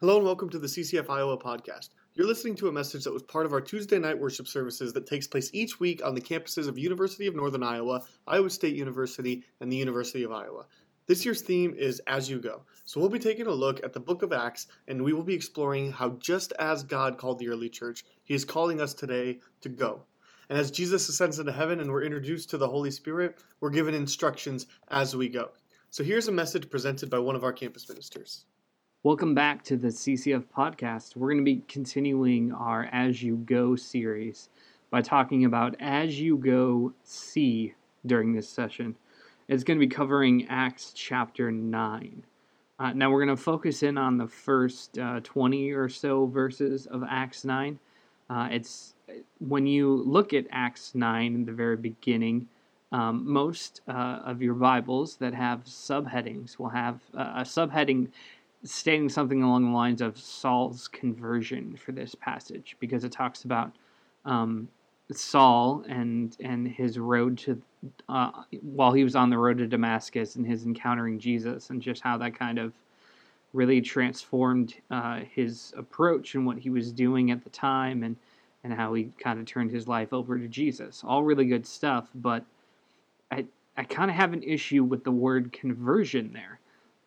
Hello and welcome to the CCF Iowa podcast. You're listening to a message that was part of our Tuesday night worship services that takes place each week on the campuses of University of Northern Iowa, Iowa State University, and the University of Iowa. This year's theme is As You Go. So we'll be taking a look at the book of Acts and we will be exploring how just as God called the early church, he is calling us today to go. And as Jesus ascends into heaven and we're introduced to the Holy Spirit, we're given instructions as we go. So here's a message presented by one of our campus ministers. Welcome back to the CCF podcast. We're going to be continuing our As You Go series by talking about As You Go See during this session. It's going to be covering Acts chapter 9. Uh, now, we're going to focus in on the first uh, 20 or so verses of Acts 9. Uh, it's when you look at Acts 9 in the very beginning, um, most uh, of your Bibles that have subheadings will have uh, a subheading stating something along the lines of Saul's conversion for this passage because it talks about um, Saul and and his road to uh, while he was on the road to Damascus and his encountering Jesus and just how that kind of really transformed uh, his approach and what he was doing at the time and and how he kind of turned his life over to Jesus. All really good stuff, but I I kind of have an issue with the word conversion there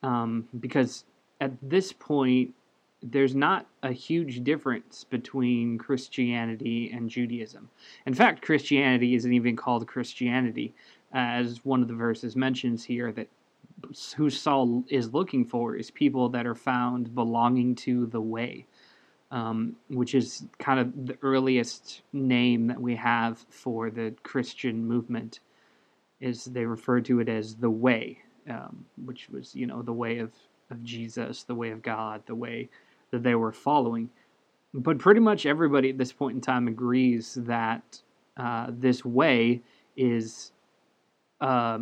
um, because at this point, there's not a huge difference between Christianity and Judaism. In fact, Christianity isn't even called Christianity, as one of the verses mentions here that who Saul is looking for is people that are found belonging to the way, um, which is kind of the earliest name that we have for the Christian movement. Is they refer to it as the way, um, which was you know the way of of Jesus, the way of God, the way that they were following. But pretty much everybody at this point in time agrees that uh, this way is uh,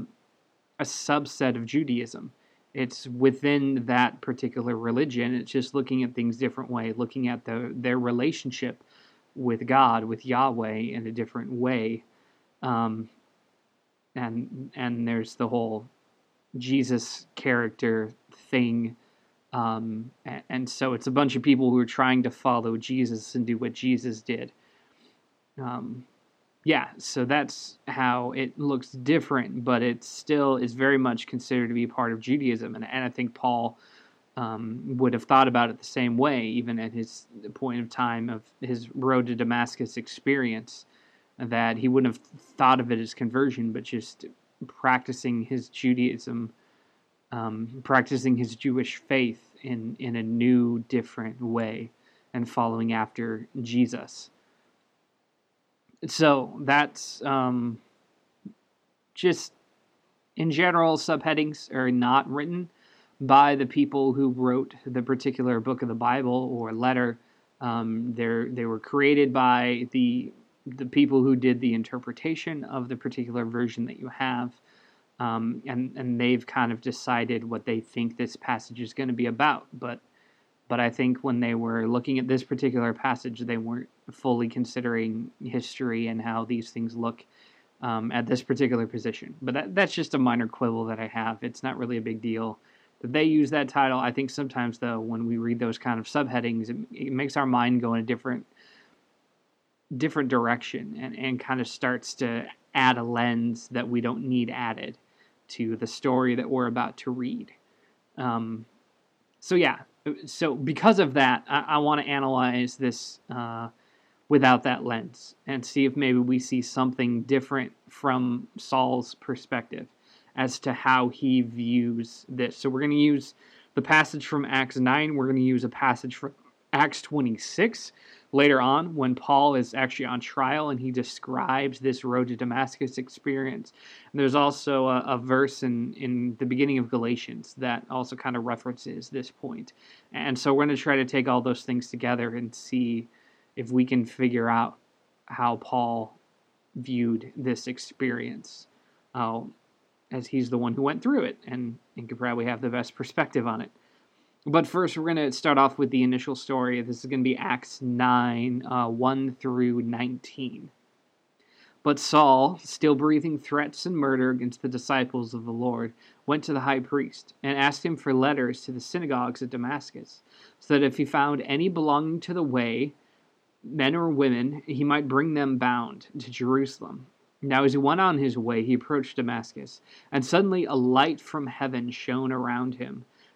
a subset of Judaism. It's within that particular religion. It's just looking at things different way, looking at the, their relationship with God, with Yahweh, in a different way. Um, and and there's the whole Jesus character thing. Um, and, so it's a bunch of people who are trying to follow Jesus and do what Jesus did. Um, yeah, so that's how it looks different, but it still is very much considered to be part of Judaism. And, and I think Paul um, would have thought about it the same way, even at his point of time of his road to Damascus experience, that he wouldn't have thought of it as conversion, but just practicing his Judaism, um, practicing his Jewish faith in, in a new, different way, and following after Jesus. So that's um, just in general, subheadings are not written by the people who wrote the particular book of the Bible or letter. Um, they they were created by the the people who did the interpretation of the particular version that you have. Um, and and they've kind of decided what they think this passage is going to be about. But but I think when they were looking at this particular passage, they weren't fully considering history and how these things look um, at this particular position. But that, that's just a minor quibble that I have. It's not really a big deal that they use that title. I think sometimes though, when we read those kind of subheadings, it, it makes our mind go in a different different direction and, and kind of starts to add a lens that we don't need added to the story that we're about to read. Um, so, yeah, so because of that, I, I want to analyze this uh, without that lens and see if maybe we see something different from Saul's perspective as to how he views this. So, we're going to use the passage from Acts 9, we're going to use a passage from Acts 26 later on when Paul is actually on trial and he describes this road to Damascus experience. And there's also a, a, verse in, in the beginning of Galatians that also kind of references this point. And so we're going to try to take all those things together and see if we can figure out how Paul viewed this experience. Uh, as he's the one who went through it and, and could probably have the best perspective on it. But first, we're going to start off with the initial story. This is going to be Acts 9 uh, 1 through 19. But Saul, still breathing threats and murder against the disciples of the Lord, went to the high priest and asked him for letters to the synagogues at Damascus, so that if he found any belonging to the way, men or women, he might bring them bound to Jerusalem. Now, as he went on his way, he approached Damascus, and suddenly a light from heaven shone around him.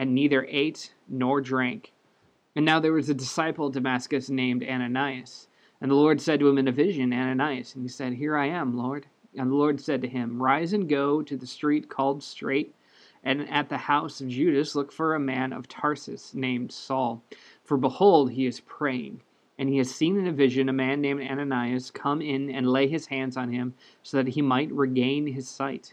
and neither ate nor drank. And now there was a disciple of Damascus named Ananias. And the Lord said to him in a vision, Ananias. And he said, Here I am, Lord. And the Lord said to him, Rise and go to the street called Straight, and at the house of Judas look for a man of Tarsus named Saul. For behold, he is praying. And he has seen in a vision a man named Ananias come in and lay his hands on him so that he might regain his sight.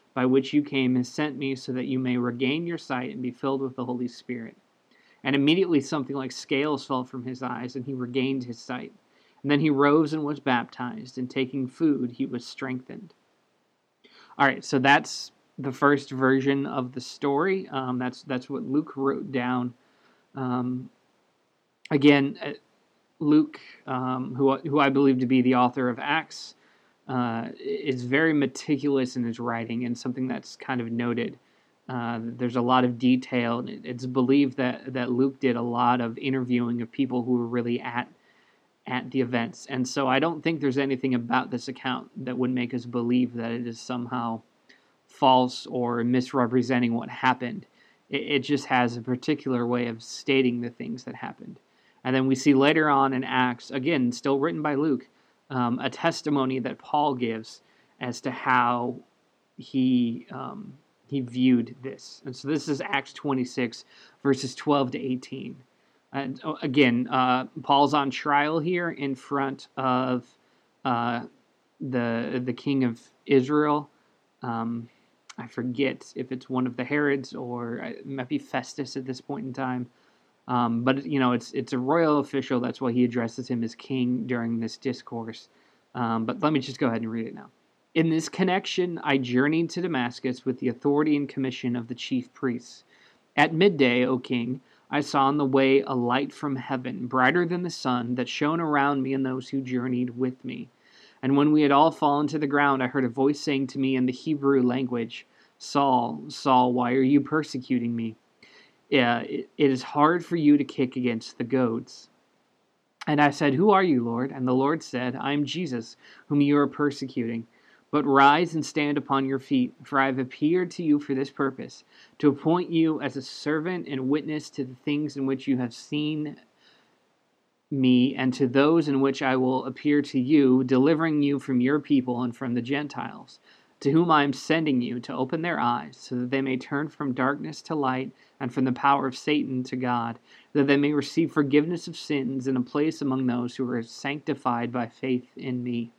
by which you came, has sent me so that you may regain your sight and be filled with the Holy Spirit. And immediately something like scales fell from his eyes, and he regained his sight. And then he rose and was baptized, and taking food, he was strengthened. All right, so that's the first version of the story. Um, that's that's what Luke wrote down. Um, again, uh, Luke, um, who who I believe to be the author of Acts, uh, is very meticulous in his writing, and something that's kind of noted. Uh, there's a lot of detail. It's believed that, that Luke did a lot of interviewing of people who were really at at the events, and so I don't think there's anything about this account that would make us believe that it is somehow false or misrepresenting what happened. It, it just has a particular way of stating the things that happened, and then we see later on in Acts, again, still written by Luke, um, a testimony that Paul gives as to how he um, he viewed this. And so this is Acts 26, verses 12 to 18. And oh, again, uh, Paul's on trial here in front of uh, the the king of Israel. Um, I forget if it's one of the Herods or it might be Festus at this point in time. Um, but you know, it's it's a royal official. That's why he addresses him as king during this discourse. Um, but let me just go ahead and read it now. In this connection, I journeyed to Damascus with the authority and commission of the chief priests. At midday, O king, I saw on the way a light from heaven, brighter than the sun, that shone around me and those who journeyed with me. And when we had all fallen to the ground, I heard a voice saying to me in the Hebrew language, Saul, Saul, why are you persecuting me? Yeah, it is hard for you to kick against the goads. And I said, Who are you, Lord? And the Lord said, I am Jesus, whom you are persecuting. But rise and stand upon your feet, for I have appeared to you for this purpose, to appoint you as a servant and witness to the things in which you have seen me, and to those in which I will appear to you, delivering you from your people and from the Gentiles, to whom I am sending you to open their eyes, so that they may turn from darkness to light, and from the power of Satan to God, that they may receive forgiveness of sins and a place among those who are sanctified by faith in me.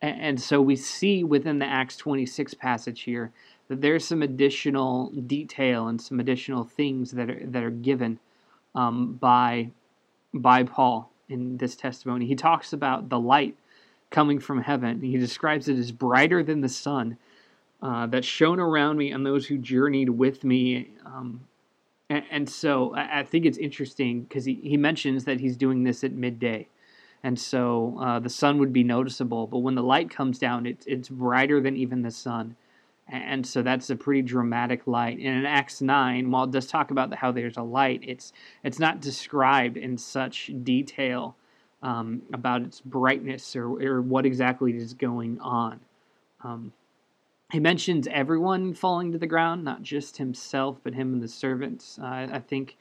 And so we see within the Acts 26 passage here that there's some additional detail and some additional things that are that are given um, by by Paul in this testimony. He talks about the light coming from heaven. He describes it as brighter than the sun uh, that shone around me and those who journeyed with me. Um, and, and, so I, I think it's interesting because he, he mentions that he's doing this at midday and so uh, the sun would be noticeable. But when the light comes down, it's it's brighter than even the sun, and so that's a pretty dramatic light. And in Acts nine, while it does talk about how there's a light, it's it's not described in such detail um, about its brightness or, or what exactly is going on. Um, he mentions everyone falling to the ground, not just himself, but him and the servants. Uh, I think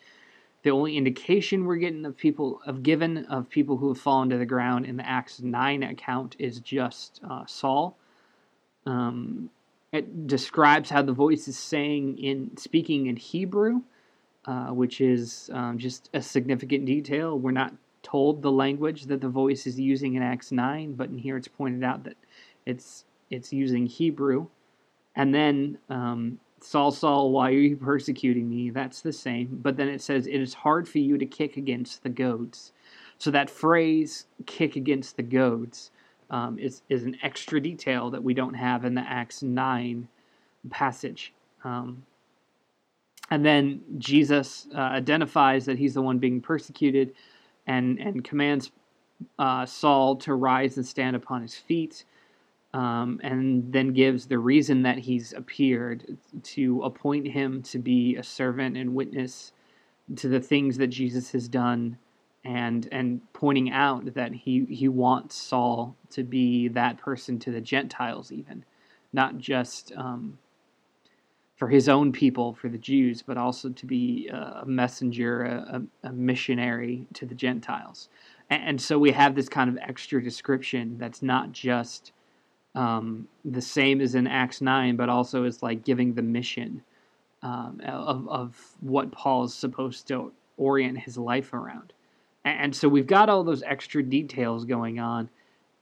the only indication we're getting of people of given of people who have fallen to the ground in the Acts nine account is just uh, Saul. Um, it describes how the voice is saying in speaking in Hebrew, uh, which is um, just a significant detail. We're not told the language that the voice is using in Acts nine, but in here it's pointed out that it's it's using Hebrew, and then um, Saul, Saul, why are you persecuting me? That's the same. But then it says, it is hard for you to kick against the goads. So that phrase, kick against the goads, um, is, is an extra detail that we don't have in the Acts 9 passage. Um, and then Jesus uh, identifies that he's the one being persecuted and, and commands uh, Saul to rise and stand upon his feet um, and then gives the reason that he's appeared to appoint him to be a servant and witness to the things that Jesus has done and and pointing out that he he wants Saul to be that person to the Gentiles even not just um, for his own people for the Jews but also to be a messenger a, a missionary to the Gentiles and, and so we have this kind of extra description that's not just um, the same as in Acts 9, but also is like giving the mission um, of, of what Paul is supposed to orient his life around. And so we've got all those extra details going on.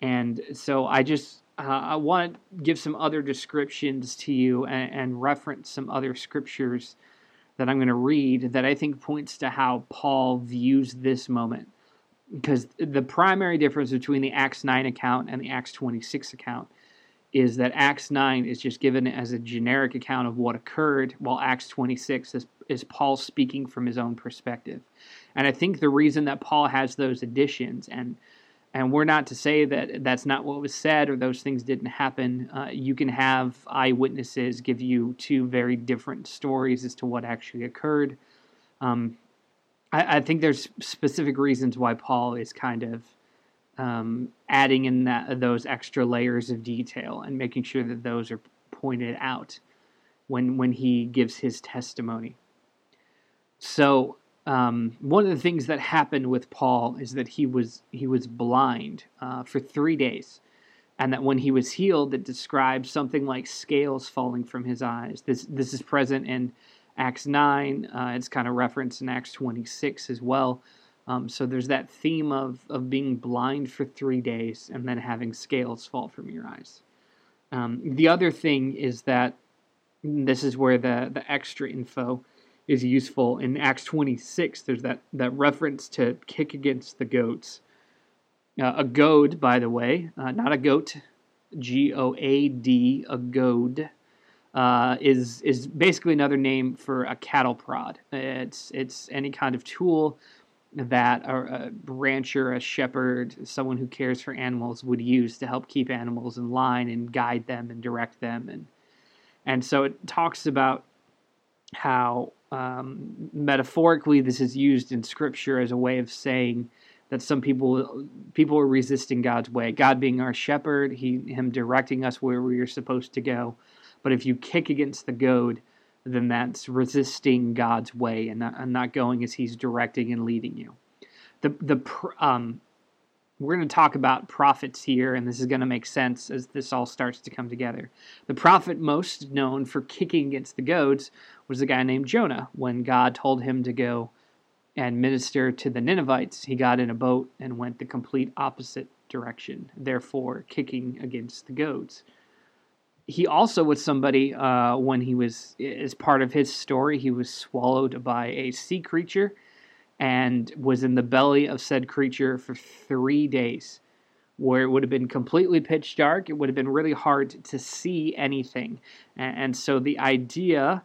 And so I just uh, I want to give some other descriptions to you and, and reference some other scriptures that I'm going to read that I think points to how Paul views this moment. Because the primary difference between the Acts 9 account and the Acts 26 account is that Acts 9 is just given as a generic account of what occurred, while Acts 26 is, is Paul speaking from his own perspective. And I think the reason that Paul has those additions, and and we're not to say that that's not what was said or those things didn't happen. Uh, you can have eyewitnesses give you two very different stories as to what actually occurred. Um, I, I think there's specific reasons why Paul is kind of um, adding in that those extra layers of detail and making sure that those are pointed out when when he gives his testimony. So um, one of the things that happened with Paul is that he was he was blind uh, for three days, and that when he was healed, it describes something like scales falling from his eyes. This this is present in Acts nine. Uh, it's kind of referenced in Acts twenty six as well. Um, so there's that theme of, of being blind for three days and then having scales fall from your eyes. Um, the other thing is that this is where the, the extra info is useful. In Acts 26, there's that, that reference to kick against the goats. Uh, a goad, by the way, uh, not a goat, G O A D, a goad. Uh, is is basically another name for a cattle prod. It's it's any kind of tool that a, a, rancher, a shepherd, someone who cares for animals would use to help keep animals in line and guide them and direct them. And and so it talks about how um, metaphorically this is used in Scripture as a way of saying that some people people are resisting God's way. God being our shepherd, he him directing us where we are supposed to go. But if you kick against the goad, then that's resisting God's way and not, and not going as He's directing and leading you. The the um, we're going to talk about prophets here, and this is going to make sense as this all starts to come together. The prophet most known for kicking against the goads was a guy named Jonah. When God told him to go and minister to the Ninevites, he got in a boat and went the complete opposite direction, therefore kicking against the goads. He also was somebody uh, when he was as part of his story he was swallowed by a sea creature and was in the belly of said creature for three days where it would have been completely pitch dark. It would have been really hard to see anything. And so the idea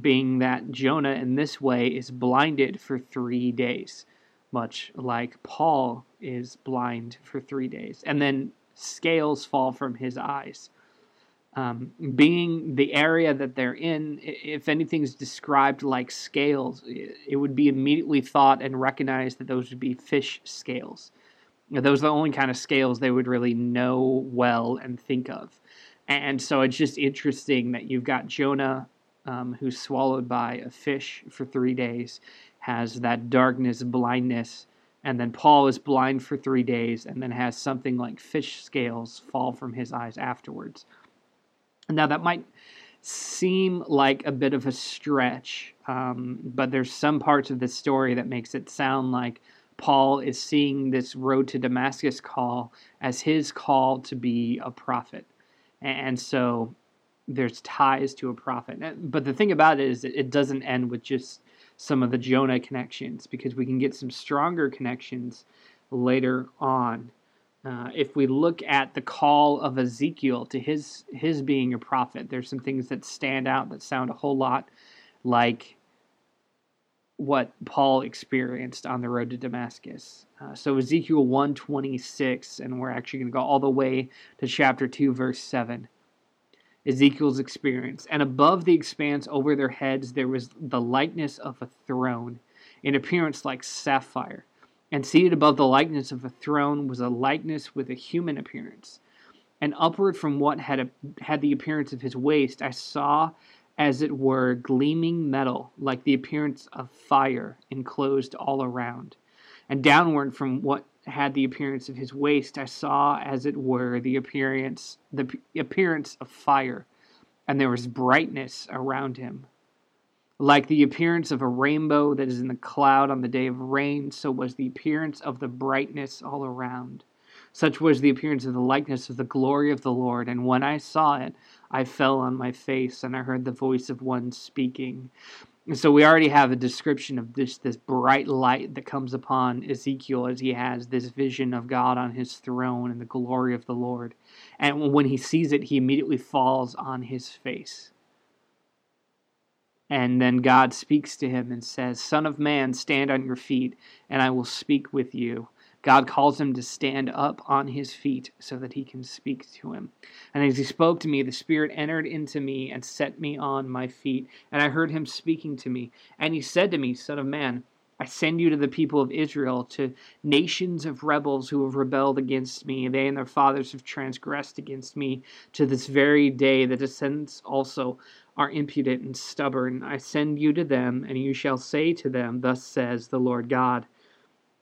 being that jonah in this way is blinded for three days much like paul is blind for three days and then scales fall from his eyes um, being the area that they're in, if anything's described like scales, it would be immediately thought and recognized that those would be fish scales. Those are the only kind of scales they would really know well and think of. And so it's just interesting that you've got Jonah, um, who's swallowed by a fish for three days, has that darkness, blindness, and then Paul is blind for three days and then has something like fish scales fall from his eyes afterwards. Now, that might seem like a bit of a stretch, um, but there's some parts of this story that makes it sound like Paul is seeing this road to Damascus call as his call to be a prophet. And so there's ties to a prophet. But the thing about it is it doesn't end with just some of the Jonah connections because we can get some stronger connections later on. Uh, if we look at the call of Ezekiel to his his being a prophet, there's some things that stand out that sound a whole lot like what Paul experienced on the road to Damascus. Uh, so Ezekiel 126, and we're actually going to go all the way to chapter 2, verse 7. Ezekiel's experience. And above the expanse over their heads there was the likeness of a throne, in appearance like sapphire. And seated above the likeness of a throne was a likeness with a human appearance. And upward from what had, a, had the appearance of his waist, I saw as it were gleaming metal, like the appearance of fire enclosed all around. And downward from what had the appearance of his waist, I saw as it were the appearance the appearance of fire, and there was brightness around him. Like the appearance of a rainbow that is in the cloud on the day of rain, so was the appearance of the brightness all around. Such was the appearance of the likeness of the glory of the Lord. And when I saw it, I fell on my face, and I heard the voice of one speaking. And so we already have a description of this this bright light that comes upon Ezekiel as he has this vision of God on his throne and the glory of the Lord. And when he sees it, he immediately falls on his face. And then God speaks to him and says, Son of man, stand on your feet, and I will speak with you. God calls him to stand up on his feet so that he can speak to him. And as he spoke to me, the Spirit entered into me and set me on my feet. And I heard him speaking to me. And he said to me, Son of man, I send you to the people of Israel, to nations of rebels who have rebelled against me. They and their fathers have transgressed against me. To this very day, the descendants also are impudent and stubborn. I send you to them, and you shall say to them, Thus says the Lord God.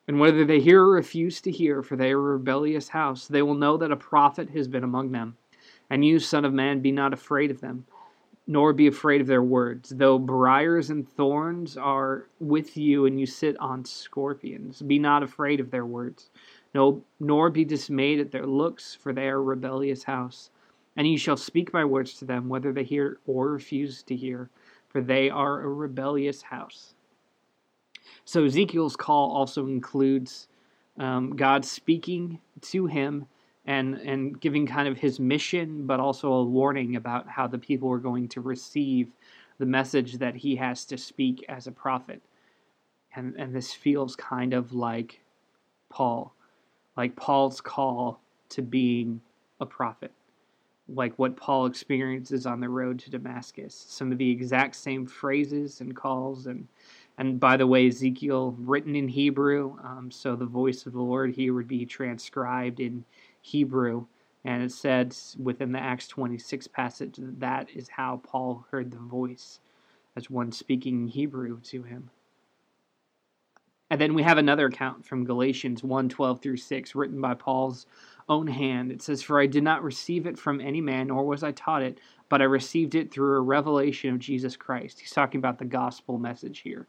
And whether they hear or refuse to hear, for they are a rebellious house, they will know that a prophet has been among them. And you, Son of Man, be not afraid of them, nor be afraid of their words. Though briars and thorns are with you, and you sit on scorpions, be not afraid of their words, no, nor be dismayed at their looks, for they are a rebellious house. And you shall speak my words to them, whether they hear or refuse to hear, for they are a rebellious house. So Ezekiel's call also includes um, God speaking to him and and giving kind of his mission, but also a warning about how the people are going to receive the message that he has to speak as a prophet. And and this feels kind of like Paul, like Paul's call to being a prophet, like what Paul experiences on the road to Damascus. Some of the exact same phrases and calls and and by the way, Ezekiel written in Hebrew, um, so the voice of the Lord here would be transcribed in Hebrew. And it said within the Acts 26 passage that that is how Paul heard the voice as one speaking Hebrew to him. And then we have another account from Galatians 1 12 through 6, written by Paul's own hand. It says, For I did not receive it from any man, nor was I taught it, but I received it through a revelation of Jesus Christ. He's talking about the gospel message here.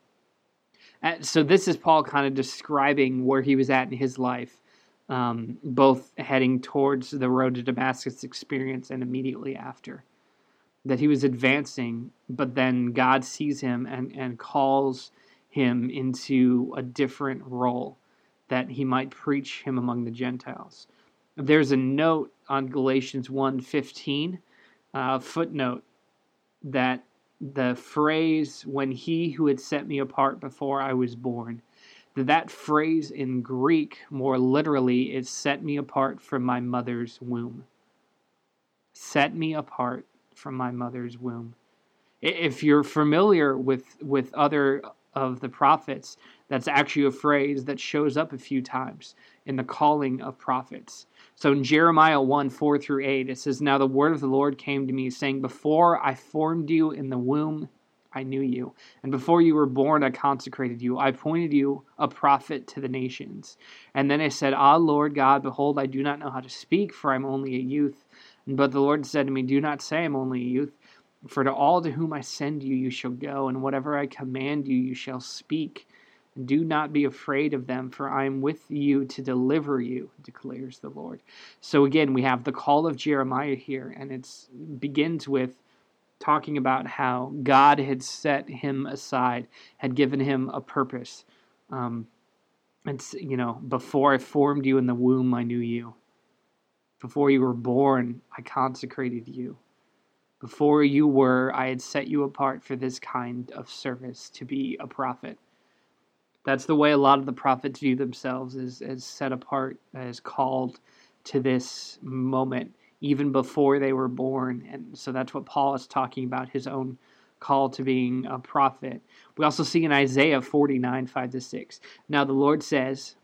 so this is Paul kind of describing where he was at in his life, um, both heading towards the road to Damascus experience and immediately after. That he was advancing, but then God sees him and, and calls him into a different role, that he might preach him among the Gentiles. there's a note on Galatians 1:15 uh, footnote that the phrase when he who had set me apart before I was born that phrase in Greek more literally is set me apart from my mother's womb. Set me apart from my mother's womb. If you're familiar with with other of the prophets that's actually a phrase that shows up a few times in the calling of prophets so in Jeremiah 1 4 through 8, it says, Now the word of the Lord came to me, saying, Before I formed you in the womb, I knew you. And before you were born, I consecrated you. I appointed you a prophet to the nations. And then I said, Ah, Lord God, behold, I do not know how to speak, for I'm only a youth. But the Lord said to me, Do not say I'm only a youth. For to all to whom I send you, you shall go, and whatever I command you, you shall speak. Do not be afraid of them, for I am with you to deliver you, declares the Lord. So again, we have the call of Jeremiah here, and it begins with talking about how God had set him aside, had given him a purpose. Um, it's you know, before I formed you in the womb, I knew you. Before you were born, I consecrated you. Before you were, I had set you apart for this kind of service to be a prophet. That's the way a lot of the prophets view themselves as, as set apart, as called to this moment, even before they were born. And so that's what Paul is talking about, his own call to being a prophet. We also see in Isaiah 49, 5 to 6. Now the Lord says,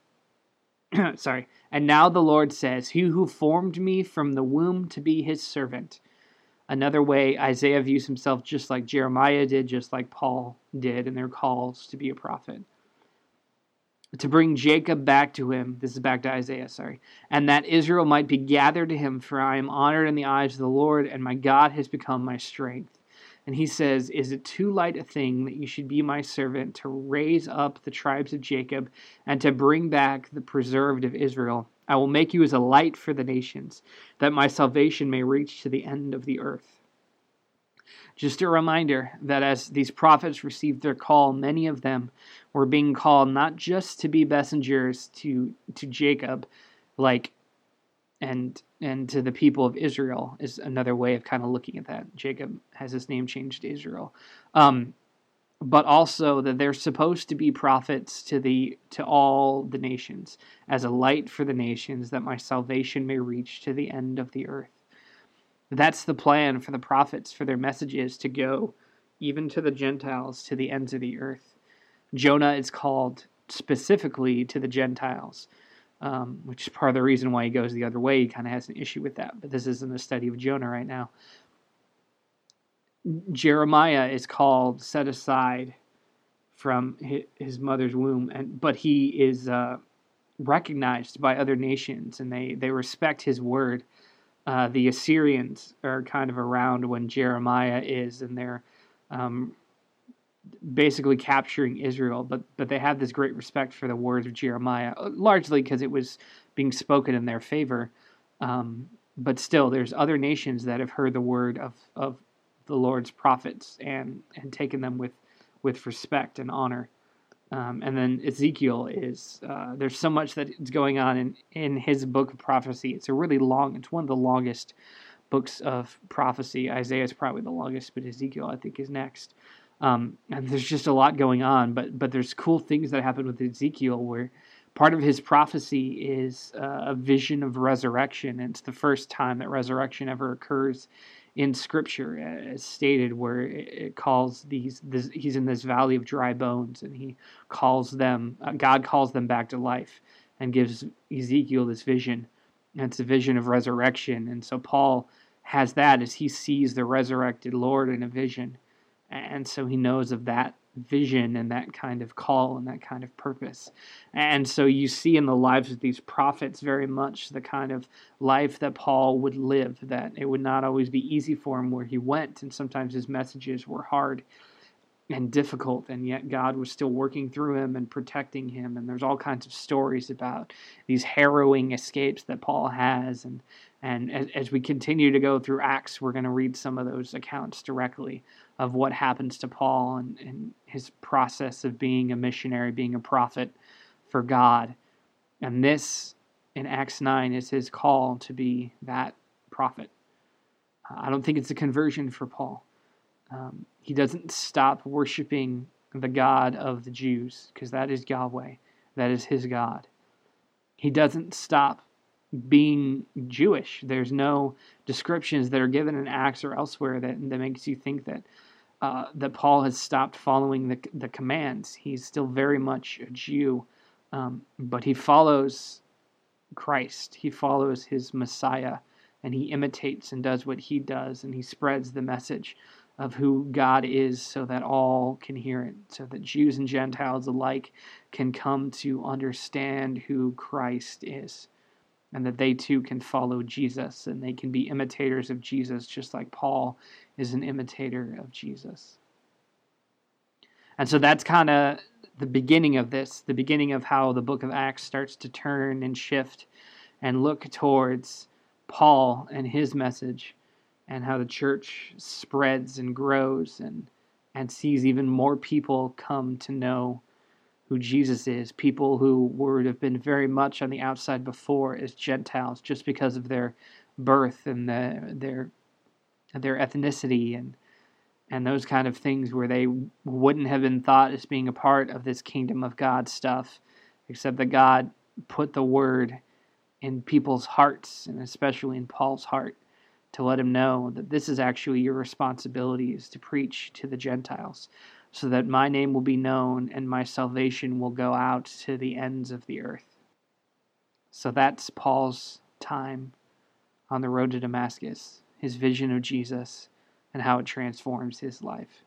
sorry, and now the Lord says, He who formed me from the womb to be his servant. Another way Isaiah views himself just like Jeremiah did, just like Paul did in their calls to be a prophet to bring Jacob back to him. This is back to Isaiah, sorry. And that Israel might be gathered to him, for I am honored in the eyes of the Lord, and my God has become my strength. And he says, Is it too light a thing that you should be my servant to raise up the tribes of Jacob and to bring back the preserved of Israel? I will make you as a light for the nations, that my salvation may reach to the end of the earth. Just a reminder that as these prophets received their call, many of them were being called not just to be messengers to to Jacob, like and and to the people of Israel is another way of kind of looking at that. Jacob has his name changed to Israel. Um, but also that they're supposed to be prophets to the to all the nations as a light for the nations that my salvation may reach to the end of the earth that's the plan for the prophets, for their messages to go even to the Gentiles, to the ends of the earth. Jonah is called specifically to the Gentiles, um, which is part of the reason why he goes the other way. He kind of has an issue with that, but this isn't a study of Jonah right now. Jeremiah is called set aside from his mother's womb, and but he is uh, recognized by other nations, and they they respect his word uh, the Assyrians are kind of around when Jeremiah is, and they're um, basically capturing Israel. But but they have this great respect for the words of Jeremiah, largely because it was being spoken in their favor. Um, but still, there's other nations that have heard the word of of the Lord's prophets and and taken them with with respect and honor. Um, and then Ezekiel is uh, there's so much that is going on in in his book of prophecy. It's a really long. It's one of the longest books of prophecy. Isaiah is probably the longest, but Ezekiel I think is next. Um, and there's just a lot going on. But but there's cool things that happen with Ezekiel where part of his prophecy is uh, a vision of resurrection. And it's the first time that resurrection ever occurs in Scripture, as stated, where it calls these, this, he's in this valley of dry bones, and he calls them, uh, God calls them back to life, and gives Ezekiel this vision. And it's a vision of resurrection, and so Paul has that as he sees the resurrected Lord in a vision, and so he knows of that vision and that kind of call and that kind of purpose. And so you see in the lives of these prophets very much the kind of life that Paul would live, that it would not always be easy for him where he went, and sometimes his messages were hard and difficult, and yet God was still working through him and protecting him. And there's all kinds of stories about these harrowing escapes that Paul has. And, and as, as we continue to go through Acts, we're going to read some of those accounts directly of what happens to Paul and, and his process of being a missionary, being a prophet for God. And this in Acts 9 is his call to be that prophet. I don't think it's a conversion for Paul. Um, he doesn't stop worshiping the God of the Jews because that is Yahweh, that is his God. He doesn't stop being Jewish. There's no descriptions that are given in Acts or elsewhere that, that makes you think that uh, that Paul has stopped following the the commands. He's still very much a Jew, um, but he follows Christ. He follows his Messiah, and he imitates and does what he does, and he spreads the message of who God is so that all can hear it, so that Jews and Gentiles alike can come to understand who Christ is, and that they too can follow Jesus and they can be imitators of Jesus, just like Paul is an imitator of Jesus. And so that's kind of the beginning of this, the beginning of how the book of Acts starts to turn and shift and look towards Paul and his message and how the church spreads and grows and and sees even more people come to know who Jesus is, people who would have been very much on the outside before as Gentiles just because of their birth and the, their their ethnicity and and those kind of things where they wouldn't have been thought as being a part of this kingdom of God stuff, except that God put the word in people's hearts and especially in Paul's heart to let him know that this is actually your responsibility is to preach to the Gentiles so that my name will be known and my salvation will go out to the ends of the earth. So that's Paul's time on the road to Damascus, his vision of Jesus, and how it transforms his life.